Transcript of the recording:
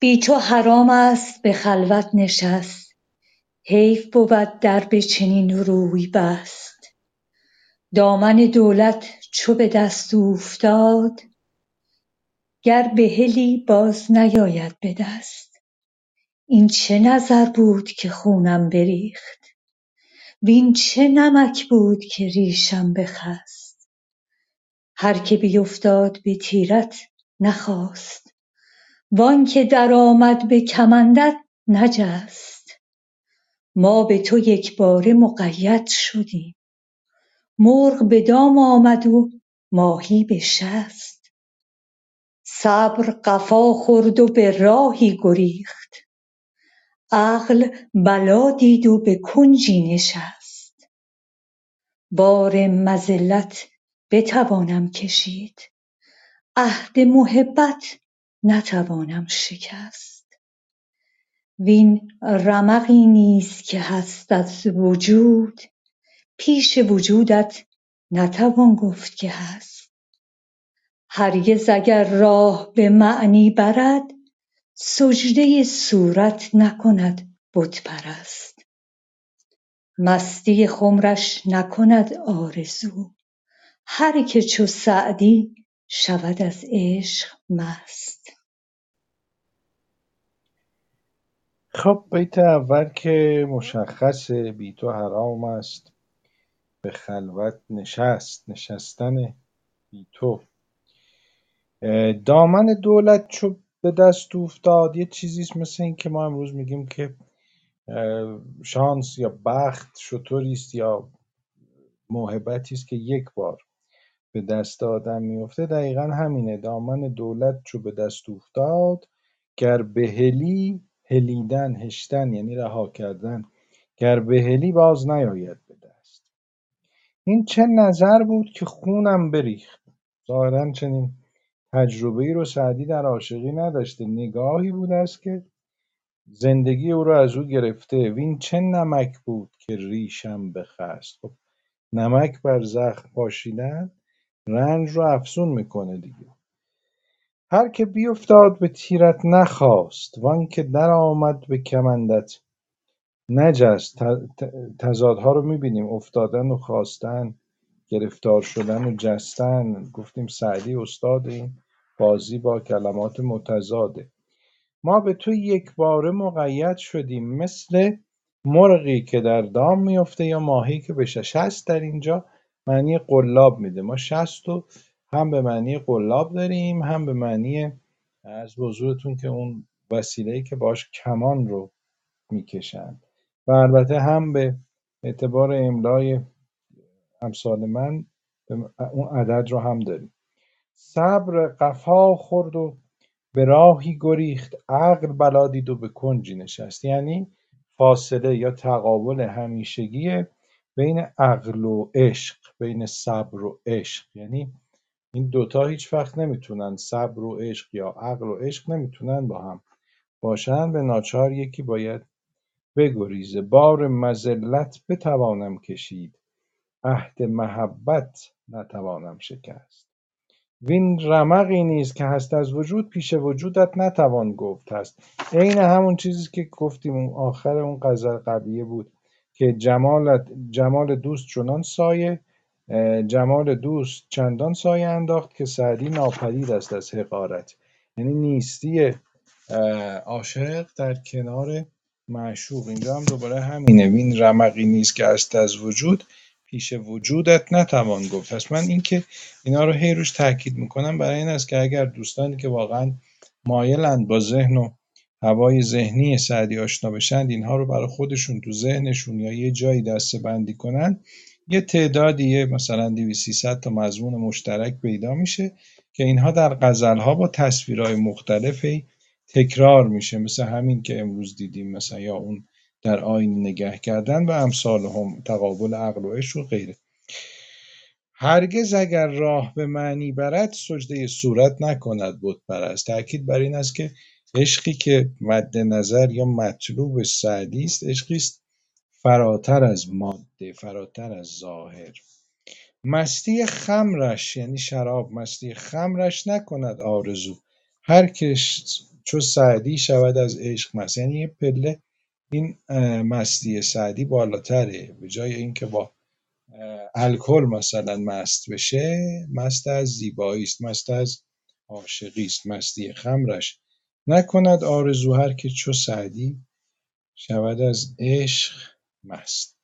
بی تو حرام است به خلوت نشست. حیف بود در به چنین روی بست. دامن دولت چو به دست اوفتاد گر بحلی باز نیاید به دست. این چه نظر بود که خونم بریخت؟ وین چه نمک بود که ریشم بخست؟ هر که بیفتاد به تیرت نخاست وانکه درآمد به کمندت نجست. ما به تو یکباره مقید شدیم. مرغ به دام آمد و ماهی به شست. صبر قفا خورد و به راهی گریخت. عقل بلا دید و به کنجی نشست. بار مذلت بتوانم کشید. عهد محبت نتوانم شکست. وین رمقی نیز که هست از وجود پیش وجودت نتوان گفت که هست. هرگز اگر راه به معنی برد سجده صورت نکند بت پرست مستی خمرش نکند آرزو. هر که چو سعدی شود از عشق مست. خب بیت اول که مشخصه بی تو حرام است به خلوت نشست نشستن بی تو دامن دولت چو به دست اوفتاد یه چیزیست مثل این که ما امروز میگیم که شانس یا بخت شتریست یا موهبتیست که یک بار به دست آدم میفته. دقیقا همینه دامن دولت چو به دست اوفتاد گر بحلی هلیدن هشتن یعنی رها کردن. گر بحلی باز نیاید به دست. این چه نظر بود که خونم بریخت؟ ظاهرا چنین تجربهای رو سعدی در عاشقی نداشته. نگاهی بودست که زندگی او رو از او گرفته. وین چه نمک بود که ریشم بخست خب نمک بر زخم پاشیدن رنج رو افزون می‌کنه دیگه. هر که بیفتاد به تیرت نخواست وانکه درآمد به کمندت. نجست تضادها رو می‌بینیم. افتادن و خاستن گرفتار شدن و جستن. گفتیم سعدی استاد این بازی با کلمات متضاده. ما به تو یکباره مقید شدیم. مثل مرغی که در دام میفته یا ماهی که به شست در اینجا معنی قلاب میده. ما شست رو هم به معنی قلاب داریم هم به معنی عرض به حضورتون که اون وسیله‌ای که باهاش کمان رو می‌کشند و البته هم به اعتبار املای امثال من اون عدد رو هم داریم. صبر قفا خورد و به راهی گریخت. عقل بلا دید و به کنجی نشست. یعنی فاصله یا تقابل همیشگی بین عقل و عشق بین صبر و عشق. یعنی این دوتا هیچ وقت نمی‌تونن صبر و عشق یا عقل و عشق نمی‌تونن با هم باشن. به ناچار یکی باید بگریزه بار مذلت بتوانم کشید. عهد محبت نتوانم شکست. وین رمقی نیز که هست از وجود پیش وجودت نتوان گفت هست. عین همون چیزی که گفتیم آخر اون غزل قبلیه بود که جمالت جمال دوست چنان سایه جمال دوست چندان سایه انداخت که سعدی ناپدید است از حقارت. یعنی نیستی عاشق در کنار معشوق. اینجا هم دوباره همینه. وین رمقی نیست که هست از وجود پیش وجودت نتوان گفت. پس من اینکه اینا رو هی روش تاکید می‌کنم برای این است که اگر دوستانی که واقعا مایلند با ذهن و هوای ذهنی سعدی آشنا بشند اینها رو برای خودشون تو ذهنشون یا یه جایی دسته بندی کنن یه تعدادی مثلا 200 300 تا مضمون مشترک پیدا میشه که اینها در غزلها با تصویرهای مختلفی تکرار میشه. مثل همین که امروز دیدیم مثلا یا اون در آین نگه کردن و امثال هم تقابل عقل و عشق و غیره. هرگز اگر راه به معنی برد سجده صورت نکند بت پرست تاکید بر این است که عشقی که مد نظر یا مطلوب سعدی است عشقی است فراتر از ماده فراتر از ظاهر. مستی خمرش یعنی شراب مستی خمرش نکند آرزو. هر کس چو سعدی شود از عشق مست. یعنی یه پله این مستی سعدی بالاتره. به جای اینکه با الکل مثلا مست بشه مست از زیبایی است مست از عاشقی است. مستی خمرش نکند آرزو. هر که چو سعدی شود از عشق مست